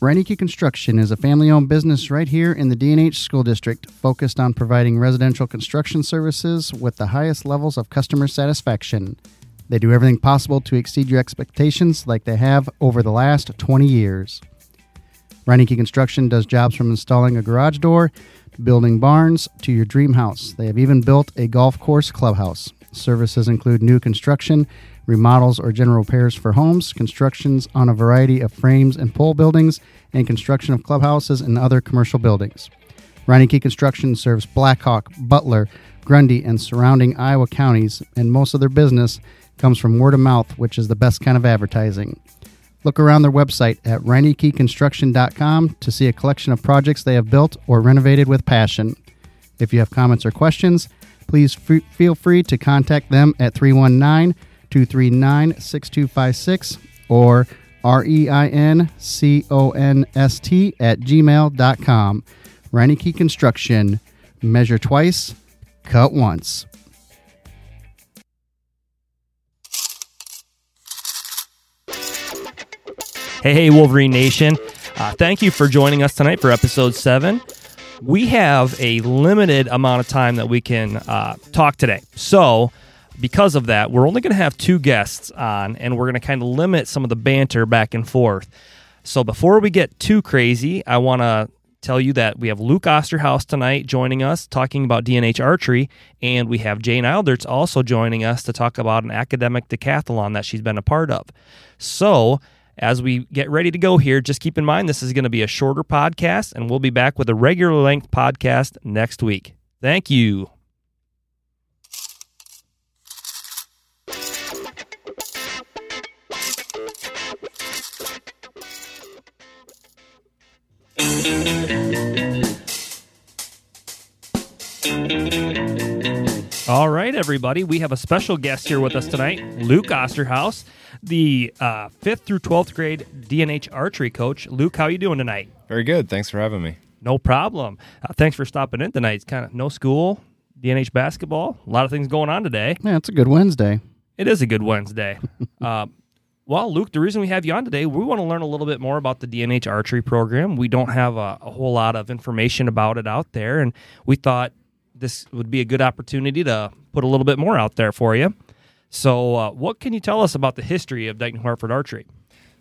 Reineke Construction is a family owned business right here in the D&H School District focused on providing residential construction services with the highest levels of customer satisfaction. They do everything possible to exceed your expectations like they have over the last 20 years. Reineke Construction does jobs from installing a garage door to building barns to your dream house. They have even built a golf course clubhouse. Services include new construction, remodels or general repairs for homes, constructions on a variety of frames and pole buildings, and construction of clubhouses and other commercial buildings. Reineke Construction serves Black Hawk, Butler, Grundy, and surrounding Iowa counties, and most of their business comes from word of mouth, which is the best kind of advertising. Look around their website at reinekeconstruction.com to see a collection of projects they have built or renovated with passion. If you have comments or questions, please f- feel free to contact them at 319 239 6256 or R E I N C O N S T at gmail.com. Reineke Construction. Measure twice, cut once. Hey, hey, Wolverine Nation. Uh, thank you for joining us tonight for episode seven. We have a limited amount of time that we can uh, talk today. So, because of that, we're only going to have two guests on, and we're going to kind of limit some of the banter back and forth. So, before we get too crazy, I want to tell you that we have Luke Osterhaus tonight joining us talking about D&H archery, and we have Jane Eilderts also joining us to talk about an academic decathlon that she's been a part of. So, as we get ready to go here, just keep in mind this is going to be a shorter podcast, and we'll be back with a regular length podcast next week. Thank you. All right, everybody. We have a special guest here with us tonight, Luke Osterhaus, the uh, fifth through twelfth grade D&H archery coach. Luke, how you doing tonight? Very good. Thanks for having me. No problem. Uh, thanks for stopping in tonight. It's kind of no school, D&H basketball, a lot of things going on today. Yeah, it's a good Wednesday. It is a good Wednesday. uh, well, Luke, the reason we have you on today, we want to learn a little bit more about the D&H archery program. We don't have a, a whole lot of information about it out there, and we thought this would be a good opportunity to put a little bit more out there for you. So, uh, what can you tell us about the history of Dike New Hartford Archery?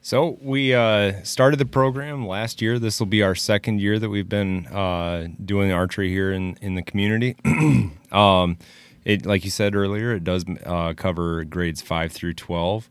So we uh, started the program last year. This will be our second year that we've been uh, doing archery here in in the community. um, it, like you said earlier, it does uh, cover grades five through twelve,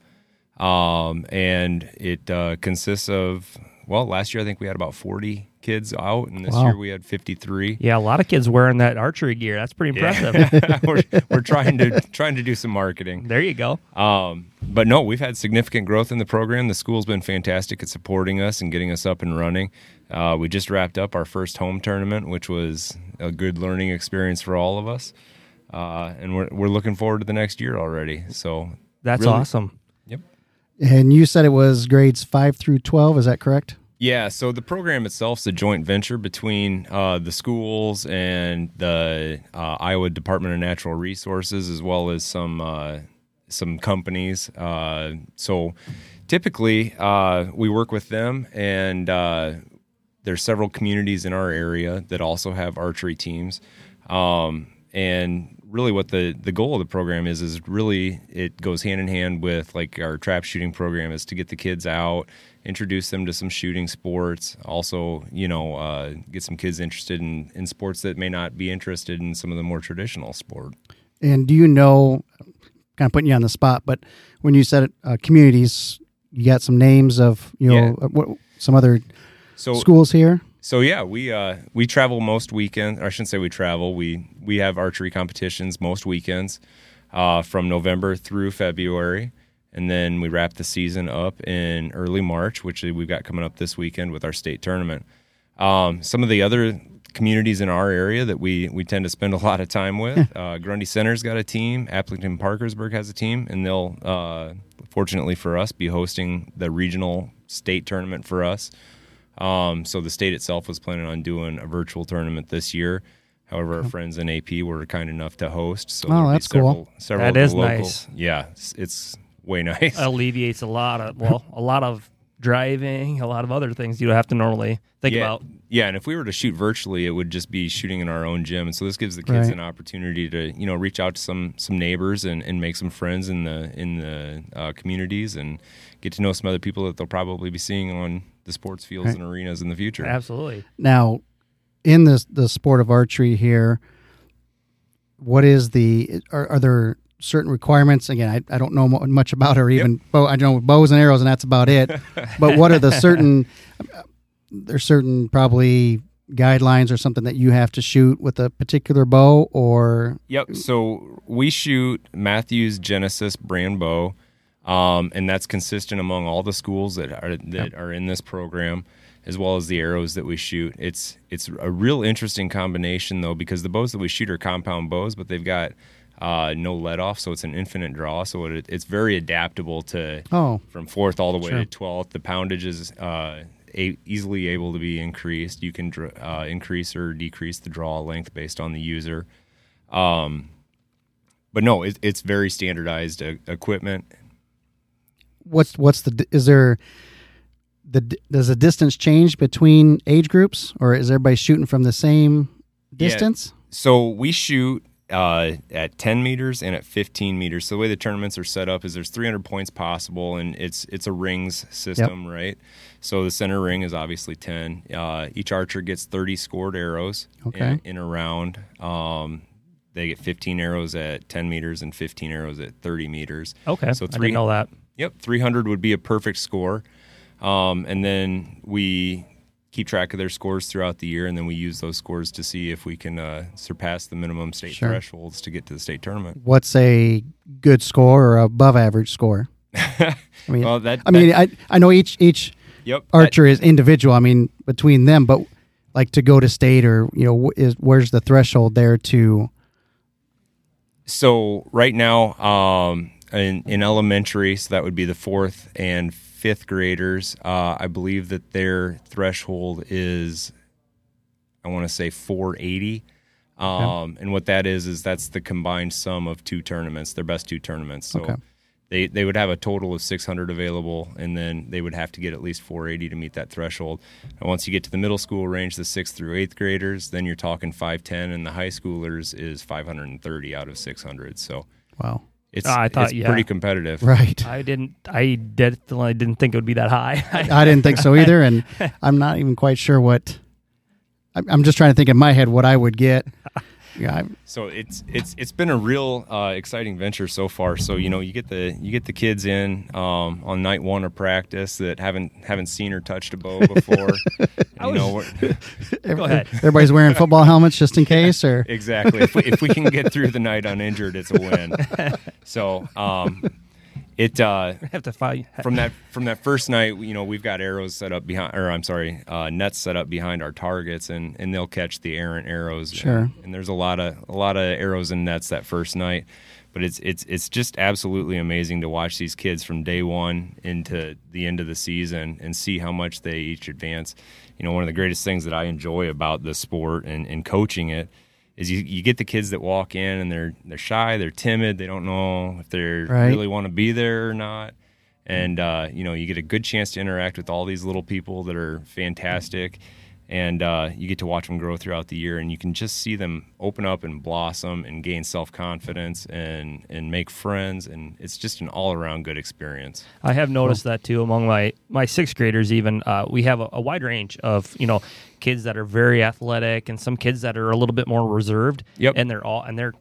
um, and it uh, consists of well, last year I think we had about forty kids out, and this Wow. year we had fifty three. Yeah, a lot of kids wearing that archery gear. That's pretty impressive. we're, we're trying to trying to do some marketing. there you go. Um, but no, we've had significant growth in the program. The school's been fantastic at supporting us and getting us up and running. Uh, we just wrapped up our first home tournament, which was a good learning experience for all of us. Uh, and we're, we're looking forward to the next year already. So That's Really? awesome. And you said it was grades 5 through 12, is that correct? Yeah, so the program itself is a joint venture between uh, the schools and the uh, Iowa Department of Natural Resources, as well as some uh, some companies. Uh, so typically, uh, we work with them, and uh, there's several communities in our area that also have archery teams. Um, and really, what the the goal of the program is is really it goes hand in hand with like our trap shooting program is to get the kids out, introduce them to some shooting sports. Also, you know, uh, get some kids interested in in sports that may not be interested in some of the more traditional sport. And do you know, kind of putting you on the spot, but when you said uh, communities, you got some names of, you know, Yeah. uh, what, some other So schools here? So yeah, we uh, we travel most weekends. I shouldn't say we travel. We we have archery competitions most weekends, uh, from November through February, and then we wrap the season up in early March, which we've got coming up this weekend with our state tournament. Um, some of the other communities in our area that we we tend to spend a lot of time with. uh, Grundy Center's got a team. Aplington Parkersburg has a team, and they'll uh, fortunately for us be hosting the regional state tournament for us. Um, so the state itself was planning on doing a virtual tournament this year. However, our friends in AP were kind enough to host. So Oh, there'll be that's cool. several, several That of is the local, nice. Yeah, it's, it's way nice. Alleviates a lot of well, a lot of driving, a lot of other things you have to normally think yeah, about. Yeah, and if we were to shoot virtually, it would just be shooting in our own gym. And so this gives the kids Right. an opportunity to you know reach out to some some neighbors and, and make some friends in the in the uh, communities and get to know some other people that they'll probably be seeing on the sports fields Right. and arenas in the future. Absolutely. Now, in this the sport of archery here, what is the are, are there certain requirements? Again, I, I don't know much about or even bow. I know bows and arrows, and that's about it. but what are the certain? There's certain probably guidelines or something that you have to shoot with a particular bow, or Yep. So we shoot Mathews Genesis brand bow, um, and that's consistent among all the schools that are that are in this program, as well as the arrows that we shoot. It's it's a real interesting combination though, because the bows that we shoot are compound bows, but they've got uh, no let off, so it's an infinite draw. So it, it's very adaptable to oh, from fourth all the way Sure. to twelfth. The poundage is uh, a- easily able to be increased. You can dr- uh, increase or decrease the draw length based on the user. Um, but no, it, it's very standardized uh, equipment. What's what's the is there the does the distance change between age groups, or is everybody shooting from the same Yeah. distance? So we shoot uh, at 10 meters and at 15 meters. So the way the tournaments are set up is there's 300 points possible, and it's it's a rings system, right? So the center ring is obviously 10. Uh, each archer gets 30 scored arrows Okay. in, in a round. Um, they get 15 arrows at 10 meters and 15 arrows at 30 meters. Okay. So I three- didn't know that. Yep, 300 would be a perfect score. Um, and then we keep track of their scores throughout the year, and then we use those scores to see if we can uh, surpass the minimum state Sure. thresholds to get to the state tournament. What's a good score or above average score? I mean, Well, that, I mean, that- I I know each each yep. archer is individual. I mean, between them, but like to go to state or you know, is where's the threshold there to? so right now, um, in, in elementary, so that would be the fourth and fifth graders. Uh, I believe that their threshold is, I want to say 480. Um, And what that is is that's the combined sum of two tournaments, their best two tournaments. So Okay. they they would have a total of 600 available, and then they would have to get at least 480 to meet that threshold. And once you get to the middle school range, the sixth through eighth graders, then you're talking 510, and the high schoolers is 530 out of 600. So Wow, it's, I thought- it's yeah. pretty competitive. right. I didn't. I definitely didn't think it would be that high. I didn't think so either, and I'm not even quite sure what. I'm I'm just trying to think in my head what I would get. Yeah, I, So it's it's it's been a real uh, exciting venture so far. So you know you get the you get the kids in um, on night one of practice that haven't haven't seen or touched a bow before. you know we're- Go ahead. everybody's wearing football helmets just in case, or exactly. If we, if we can get through the night uninjured, it's a win. So um, it uh, have to find. from that from that first night, you know, we've got arrows set up behind, or I'm sorry, uh, nets set up behind our targets, and and they'll catch the errant arrows. Sure. And, and there's a lot of a lot of arrows and nets that first night, but it's it's it's just absolutely amazing to watch these kids from day one into the end of the season and see how much they each advance. You know, one of the greatest things that I enjoy about the sport and, and coaching it is you, you get the kids that walk in and they're they're shy, they're timid, they don't know if they Right. really want to be there or not and uh, you know you get a good chance to interact with all these little people that are fantastic and uh, you get to watch them grow throughout the year and you can just see them open up and blossom and gain self-confidence and and make friends and it's just an all-around good experience I have noticed that too among my my sixth graders. Even uh, we have a, a wide range of you know kids that are very athletic and some kids that are a little bit more reserved. Yep. And they're all and they're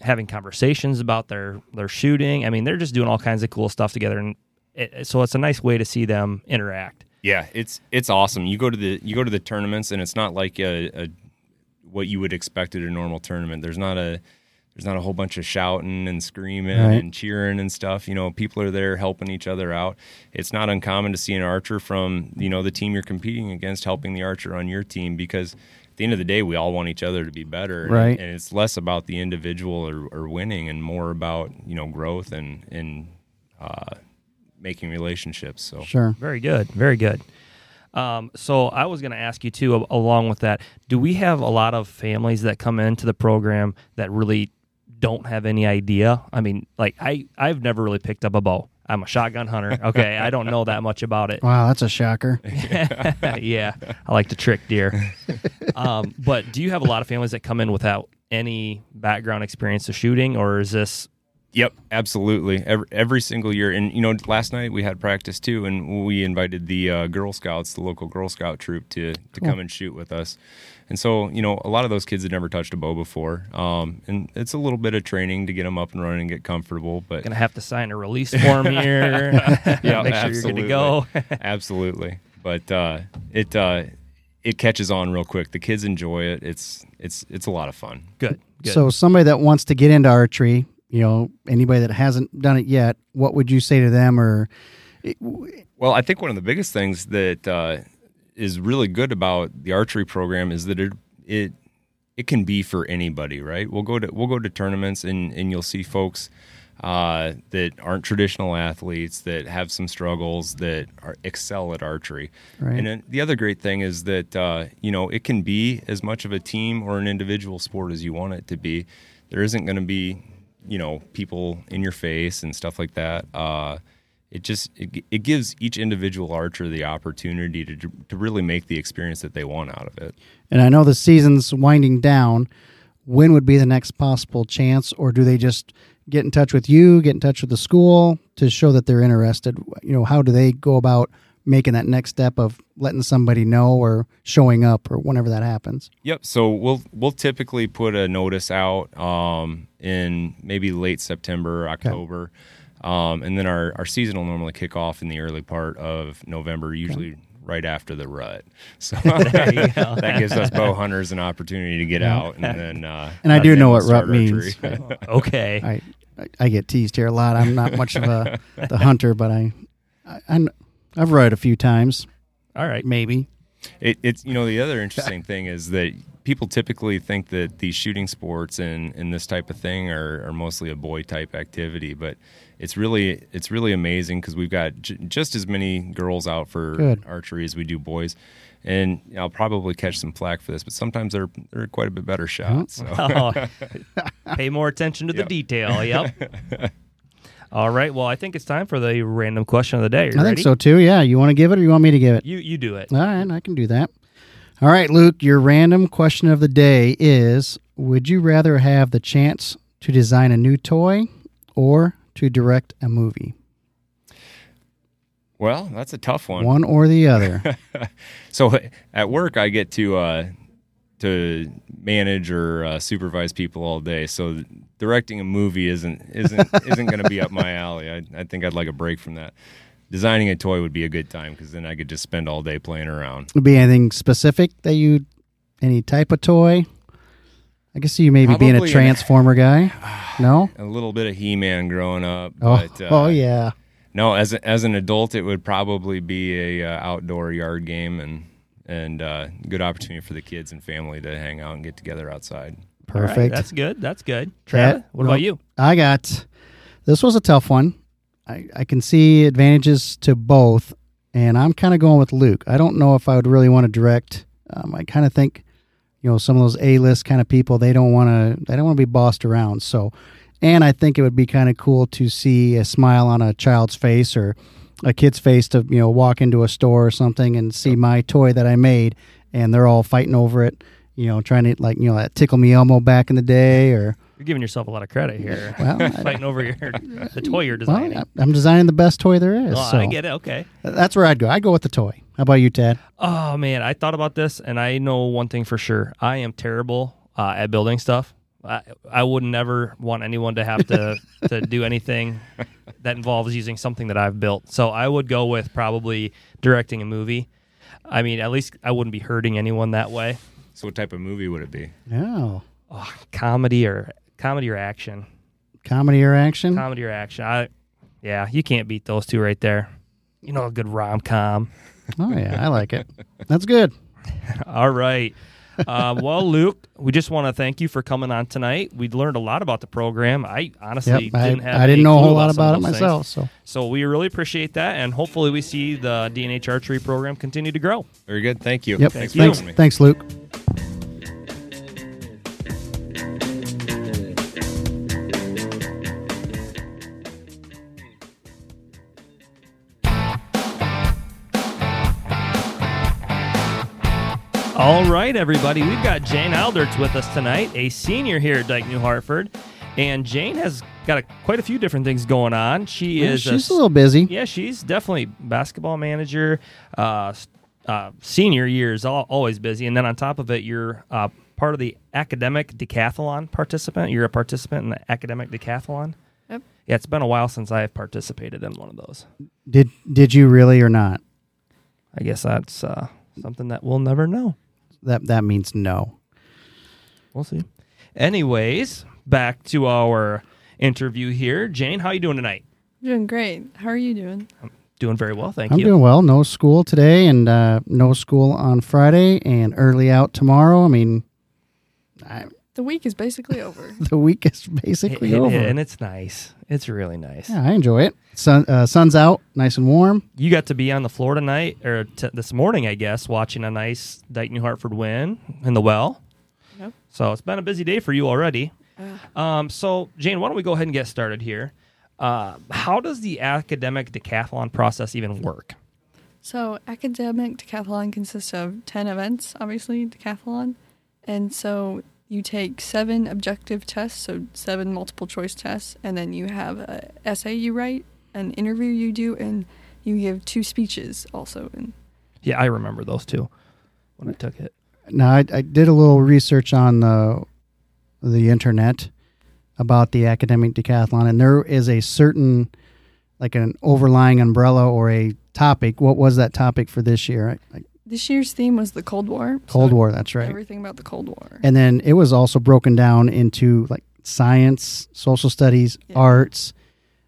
having conversations about their their shooting. I mean, they're just doing all kinds of cool stuff together, and it, so it's a nice way to see them interact. Yeah, it's it's awesome. You go to the you go to the tournaments, and it's not like a, a what you would expect at a normal tournament. There's not a there's not a whole bunch of shouting and screaming Right. and cheering and stuff. You know, people are there helping each other out. It's not uncommon to see an archer from you know the team you're competing against helping the archer on your team because at the end of the day, we all want each other to be better. And- Right. And, it's less about the individual or, or winning and more about you know growth and and uh, making relationships. So sure. Very good, very good. Um, so I was going to ask you too, along with that, do we have a lot of families that come into the program that really don't have any idea? I mean, like I, I've never really picked up a bow. I'm a shotgun hunter. Okay, I don't know that much about it. Wow, that's a shocker. yeah, I like to trick deer. Um, but do you have a lot of families that come in without any background experience of shooting, or is this? Yep, absolutely. Every, every single year, and you know, last night we had practice too, and we invited the uh, Girl Scouts, the local Girl Scout troop, to to come and shoot with us. And so, you know, a lot of those kids had never touched a bow before, um, and it's a little bit of training to get them up and running and get comfortable. But Gonna have to sign a release form here. yeah, make sure you're good to go. absolutely. But uh, it uh, it catches on real quick. The kids enjoy it. It's it's it's a lot of fun. good. Good. So, somebody that wants to get into archery, you know, anybody that hasn't done it yet, what would you say to them? Or Well, I think one of the biggest things that uh, is really good about the archery program is that it it it can be for anybody, right? We'll go to we'll go to tournaments and and you'll see folks uh, that aren't traditional athletes that have some struggles that are excel at archery. Right. And then the other great thing is that uh, you know it can be as much of a team or an individual sport as you want it to be. There isn't going to be you know people in your face and stuff like that. Uh, it just it, it gives each individual archer the opportunity to to really make the experience that they want out of it. And I know the season's winding down. When would be the next possible chance, or do they just get in touch with you, get in touch with the school to show that they're interested? You know, how do they go about making that next step of letting somebody know or showing up or whenever that happens? Yep. So we'll we'll typically put a notice out um, in maybe late September, October, um, and then our our season will normally kick off in the early part of November, usually. Right after the rut, so that gives us bow hunters an opportunity to get out, and then uh, And I do know what rut means. archery. okay. I, I I get teased here a lot. I'm not much of a the hunter, but I, I I'm- I've rode a few times, All right. maybe. It, it's you know the other interesting thing is that people typically think that these shooting sports and, and this type of thing are, are mostly a boy type activity, but it's really it's really amazing because we've got j- just as many girls out for Good. archery as we do boys, and I'll probably catch some flack for this, but sometimes they're they're quite a bit better shots. So. Oh, pay more attention to the Yep. detail. Yep. All right. Well, I think it's time for the random question of the day. You I ready? think so too. Yeah, you want to give it or you want me to give it? You you do it. All right, I can do that. All right, Luke, your random question of the day is Would you rather have the chance to design a new toy or to direct a movie? Well, that's a tough one. One or the other. So at work, I get to uh, to manage or uh, supervise people all day. So directing a movie isn't isn't isn't going to be up my alley. I, I think I'd like a break from that. Designing a toy would be a good time because then I could just spend all day playing around. Would be anything specific that you, any type of toy? I see you maybe being a Probably an- Transformer guy. No? A little bit of He-Man growing up, Oh, but uh, oh yeah. no, as a, as an adult, it would probably be a uh, outdoor yard game and and uh, good opportunity for the kids and family to hang out and get together outside. All right, Perfect. that's good. That's good. That- Travis, what well, about you? I got this was a tough one. I, I can see advantages to both, and I'm kind of going with Luke. I don't know if I would really want to direct. Um, I kind of think, you know, some of those A list kind of people they don't want to they don't want to be bossed around. So, and I think it would be kind of cool to see a smile on a child's face or a kid's face to you know walk into a store or something and see my toy that I made, and they're all fighting over it. You know, trying to like you know that tickle me Elmo back in the day or. You're giving yourself a lot of credit here. Well, fighting over your the toy you're designing. I- I'm designing the best toy there is. Oh, so I get it. Okay. That's where I'd go. I'd go with the toy. How about you, Ted? Oh man, I thought about this, and I know one thing for sure: I am terrible uh, at building stuff. I, I would never want anyone to have to to do anything that involves using something that I've built. So I would go with probably directing a movie. I mean, at least I wouldn't be hurting anyone that way. So, what type of movie would it be? Oh, Oh, comedy or comedy or action, comedy or action? comedy or action. I, yeah, you can't beat those two right there. You know, a good rom com. oh yeah, I like it. That's good. All right. Uh, well, Luke, we just want to thank you for coming on tonight. We learned a lot about the program. I honestly Yep, didn't have I didn't know a whole lot some about it myself. things. So So we really appreciate that, and hopefully we see the DNH archery program continue to grow. Very good. Thank you. yep. Thanks Thank for. Thanks, me. thanks, Luke. All right, everybody, we've got Jane Alderts with us tonight, a senior here at Dike New Hartford, and Jane has got a, quite a few different things going on. She Yeah, is she's a, a little busy. yeah, she's definitely basketball manager. Uh, uh, senior year is al- always busy, and then on top of it, you're uh, part of the academic decathlon participant. You're a participant in the academic decathlon. Yep. Yeah, it's been a while since I have participated in one of those. Did did you really or not? I guess that's uh, something that we'll never know. That that means no. We'll see. Anyways, back to our interview here. Jane, how are you doing tonight? Doing great. How are you doing? I'm doing very well, thank you. I'm doing well. No school today, and uh, no school on Friday, and early out tomorrow. I mean, I, The week is basically over. the week is basically It- it- over. and it's nice. It's really nice. yeah, I enjoy it. Sun uh, sun's out, nice and warm. You got to be on the floor tonight, or t- this morning, I guess, watching a nice Dike New Hartford win in the well. Yep. So it's been a busy day for you already. Uh, Um, so, Jane, why don't we go ahead and get started here? Uh, how does the academic decathlon process even work? so, academic decathlon consists of 10 events, obviously, decathlon. And so you take seven objective tests, so seven multiple choice tests, and then you have an essay you write, an interview you do, and you give two speeches also. And Yeah, I remember those two when I took it. Now, I, I did a little research on the the internet about the academic decathlon, and there is a certain, like an overlying umbrella or a topic. What was that topic for this year? I, I, this year's theme was the Cold War. Cold so War. That's right. Everything about the Cold War. And then it was also broken down into like science, social studies, Yeah. arts.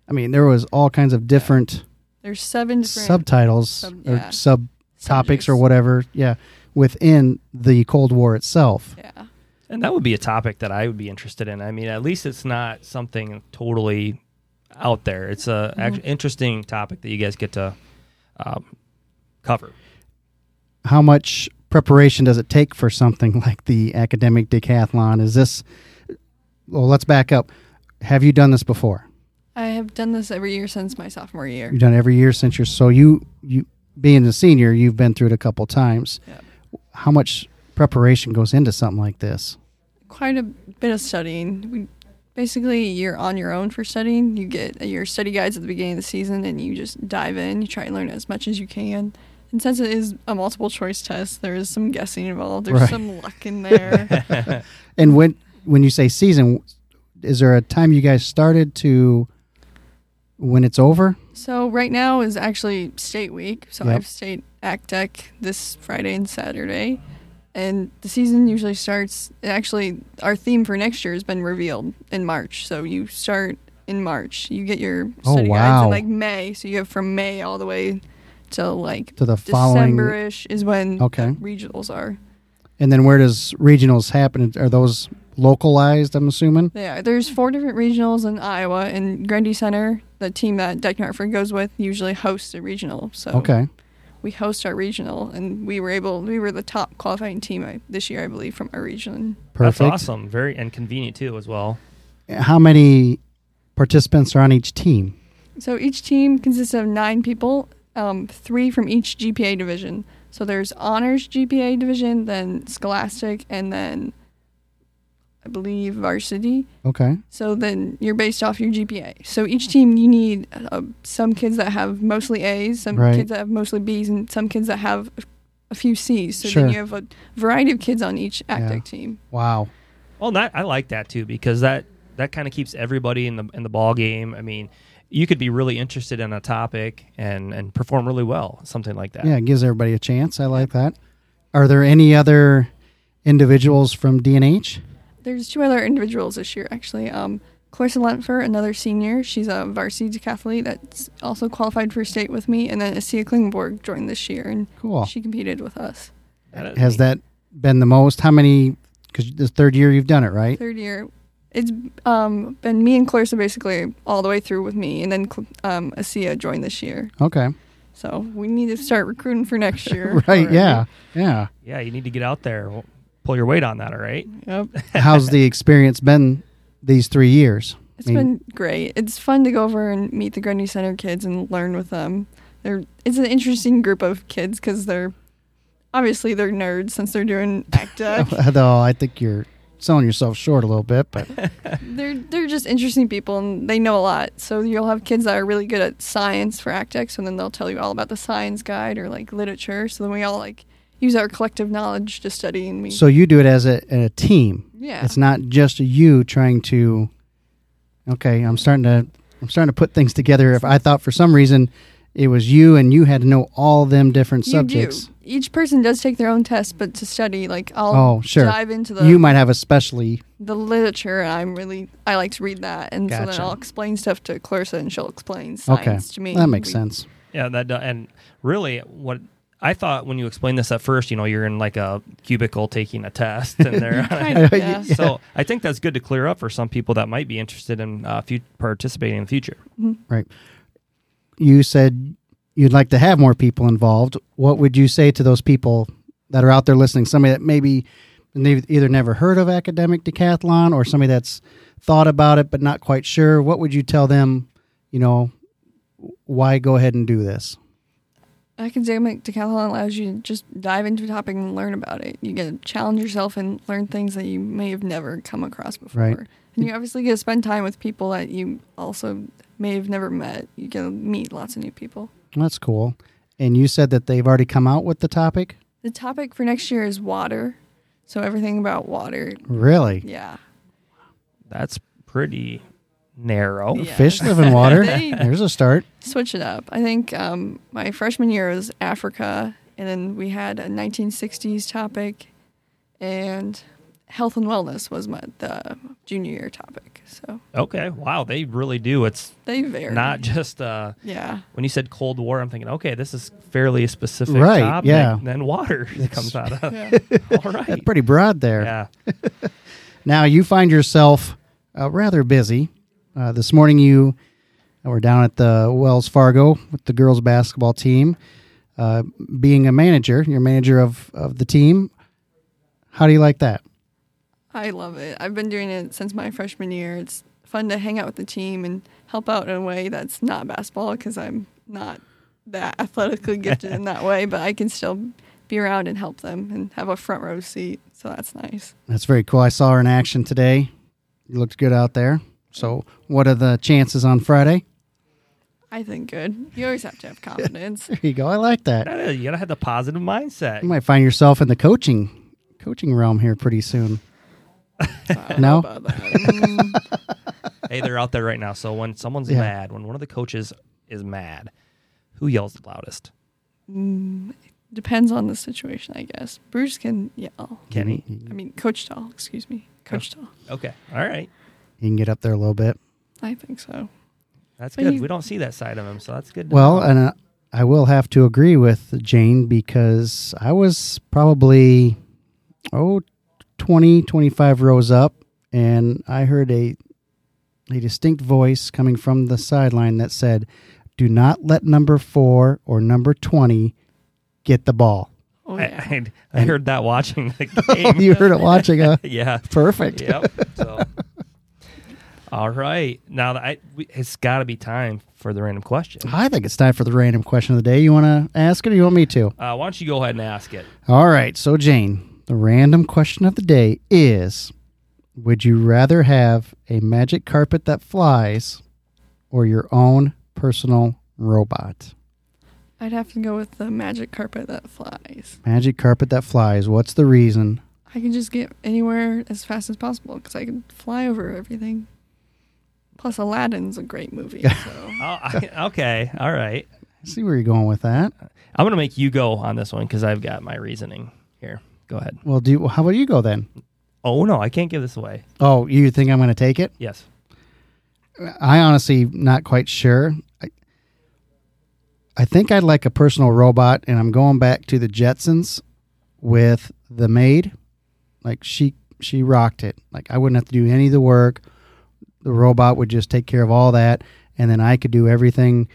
I mean, there was all kinds of different There's seven different subtitles sub- or yeah, sub topics or whatever. Yeah, within the Cold War itself. Yeah. And that would be a topic that I would be interested in. I mean, at least it's not something totally out there. It's a Mhm. interesting topic that you guys get to um, cover. How much preparation does it take for something like the academic decathlon? Is this? Well, let's back up. Have you done this before? I have done this every year since my sophomore year. You've done it every year since you're so you you being a senior, you've been through it a couple times. Yeah. How much preparation goes into something like this? Quite a bit of studying. We basically you're on your own for studying. You get your study guides at the beginning of the season, and you just dive in. You try and learn as much as you can. And since it is a multiple choice test, there is some guessing involved. There's Right. some luck in there. And when when you say season, is there a time you guys started to when it's over? so right now is actually state week. So I have state AcDec this Friday and Saturday. And the season usually starts. Actually, our theme for next year has been revealed in March. So you start in March. You get your Oh, study guides in like May. So you have from May all the way till like To the following December-ish is when Okay. regionals are. And then where does regionals happen? Are those localized, I'm assuming? Yeah, there's four different regionals in Iowa, and Grundy Center, the team that Dike Hartford goes with, usually hosts a regional. So Okay. we host our regional, and we were able, we were the top qualifying team I, this year, I believe, from our region. Perfect. That's awesome. Very and convenient too, as well. How many participants are on each team? So each team consists of nine people, um, three from each GPA division. So there's honors GPA division, then scholastic, and then I believe varsity. Okay. So then you're based off your GPA. So each team you need uh, some kids that have mostly A's, some Right. kids that have mostly B's, and some kids that have a few C's. So Sure. then you have a variety of kids on each Yeah. Team. Wow. Well, that I like that too because that that kind of keeps everybody in the in the ball game. I mean, you could be really interested in a topic and and perform really well, something like that. Yeah, it gives everybody a chance. I like that. Are there any other individuals from DNH? There's two other individuals this year actually. Um, Clarissa Lentfer, another senior, she's a varsity decathlete that's also qualified for state with me, and then Asia Klingborg joined this year, and Cool. she competed with us. That is Has neat. that been the most? How many? Because the third year you've done it, right? Third year, it's um, been me and Clarissa basically all the way through with me, and then Cl- um, Asia joined this year. Okay. So we need to start recruiting for next year. right. already. Yeah. Yeah. Yeah, you need to get out there, pull your weight on that. All right. Yep. How's the experience been these three years? It's I mean- been great. It's fun to go over and meet the Grundy Center kids and learn with them. They're it's an interesting group of kids because they're obviously they're nerds since they're doing act deck. Though I think you're selling yourself short a little bit, but they're they're just interesting people and they know a lot. So you'll have kids that are really good at science for Actex, and then they'll tell you all about the science guide or like literature. So then we all like use our collective knowledge to study and we so you do it as a, a team. yeah. It's not just you trying to. Okay, I'm starting to I'm starting to put things together. If I thought for some reason it was you and you had to know all them different You subjects, do. Each person does take their own test, but to study, like I'll Oh, sure. dive into the you might have a specially. the literature, and I'm really I like to read that, and so then I'll explain stuff to Clarissa, and she'll explain Okay, science to me. that makes We- sense. Yeah, that do- and really what I thought when you explained this at first, you know, you're in like a cubicle taking a test, and they're Kind of, yeah. so I think that's good to clear up for some people that might be interested in uh, fu- participating in the future. Right. You said you'd like to have more people involved. What would you say to those people that are out there listening? Somebody that maybe they've either never heard of academic decathlon or somebody that's thought about it but not quite sure. What would you tell them? You know, why go ahead and do this? Academic decathlon allows you to just dive into a topic and learn about it. You get to challenge yourself and learn things that you may have never come across before. Right. And you obviously get to spend time with people that you also may have never met. You get to meet lots of new people. That's cool. And you said that they've already come out with the topic. The topic for next year is water. So everything about water. Really? Yeah. That's pretty narrow. Yeah. Fish live in water. There's a start. Switch it up. I think um, my freshman year was Africa, and then we had a 1960s topic, and health and wellness was my the junior year topic. So Okay, wow, they really do. It's they vary. not just uh, Yeah. when you said Cold War, I'm thinking, okay, this is fairly specific, Right, topic. yeah. Then water comes out of. Yeah. All right, That's pretty broad there. yeah. Now you find yourself uh, rather busy. Uh, this morning you were down at the Wells Fargo with the girls basketball team. Uh, being a manager, you're manager of, of the team. How do you like that? I love it. I've been doing it since my freshman year. It's fun to hang out with the team and help out in a way that's not basketball because I'm not that athletically gifted in that way, but I can still be around and help them and have a front row seat. So that's nice. That's very cool. I saw her in action today. You looked good out there. So, what are the chances on Friday? I think good. You always have to have confidence. There you go. I like that. You gotta have the positive mindset. You might find yourself in the coaching coaching realm here pretty soon. I don't No? that. Hey, they're out there right now. So when someone's Yeah. mad, when one of the coaches is mad, who yells the loudest? mm, depends on the situation, I guess. Bruce can yell. Kenny. I mean, Coach Tall, excuse me. Coach Tall. Okay, all right, You can get up there a little bit. I think so. that's But good. you- we don't see that side of him, so that's good. to Well, know. and uh, I will have to agree with Jane because I was probably, oh, 20, 25 rows up, and I heard a, a distinct voice coming from the sideline that said, Do not let number four or number 20 get the ball. Oh, I, yeah. I, I heard that watching the game. You heard it watching. Uh, yeah. perfect. Yep. So, all right. Now I, we, it's got to be time for the random question. Uh, I think it's time for the random question of the day. You want to ask it or you want me to? why don't you go ahead and ask it? All right. So, Jane, the random question of the day is Would you rather have a magic carpet that flies or your own personal robot? I'd have to go with the magic carpet that flies. Magic carpet that flies. What's the reason? I can just get anywhere as fast as possible because I can fly over everything. Plus, Aladdin's a great movie. So Oh, I, okay. All right. I see where you're going with that. I'm going to make you go on this one because I've got my reasoning here. Go ahead. Well, do you, how about you go then? Oh, no, I can't give this away. Oh, you think I'm going to take it? Yes. I honestly not quite sure. I, I think I'd like a personal robot, and I'm going back to the Jetsons with the maid. Like she she rocked it. Like I wouldn't have to do any of the work. The robot would just take care of all that, and then I could do everything,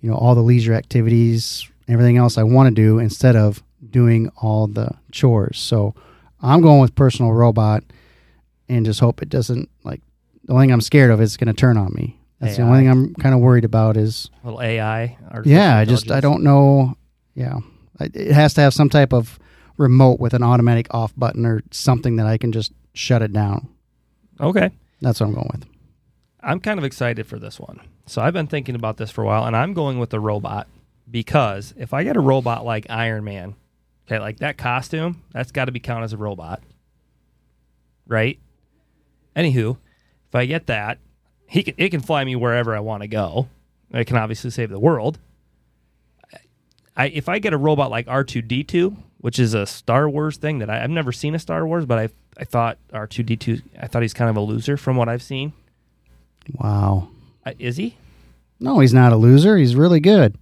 you know, all the leisure activities, everything else I want to do instead of doing all the chores. So I'm going with personal robot, and just hope it doesn't like the only thing I'm scared of is it's going to turn on me. That's the only thing I'm kind of worried about is little AI. yeah. I just I don't know. Yeah, it has to have some type of remote with an automatic off button or something that I can just shut it down. Okay. That's what I'm going with. I'm kind of excited for this one. So I've been thinking about this for a while, and I'm going with the robot because if I get a robot like Iron Man, okay, like that costume, that's got to be counted as a robot, right? Anywho, if I get that, he can, it can fly me wherever I want to go. It can obviously save the world. I, if I get a robot like R2D2, which is a Star Wars thing that I, I've never seen a Star Wars, but I I thought R2D2, I thought he's kind of a loser from what I've seen. Wow. Uh, is he? No, he's not a loser. He's really good.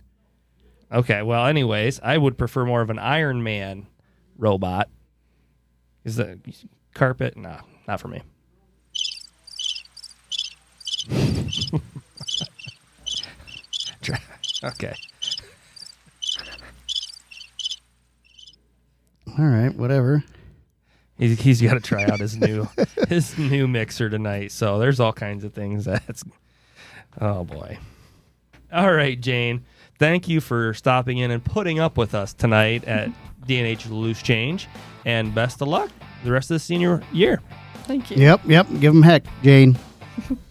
Okay. Well, anyways, I would prefer more of an Iron Man robot. Is the carpet? Nah, not for me. Okay. All right, whatever. He's, he's got to try out his new his new mixer tonight. So there's all kinds of things that's oh boy. All right, Jane. Thank you for stopping in and putting up with us tonight at mm-hmm. DNH Loose Change, and best of luck the rest of the senior year. Thank you. Yep, yep. Give him heck, Jane.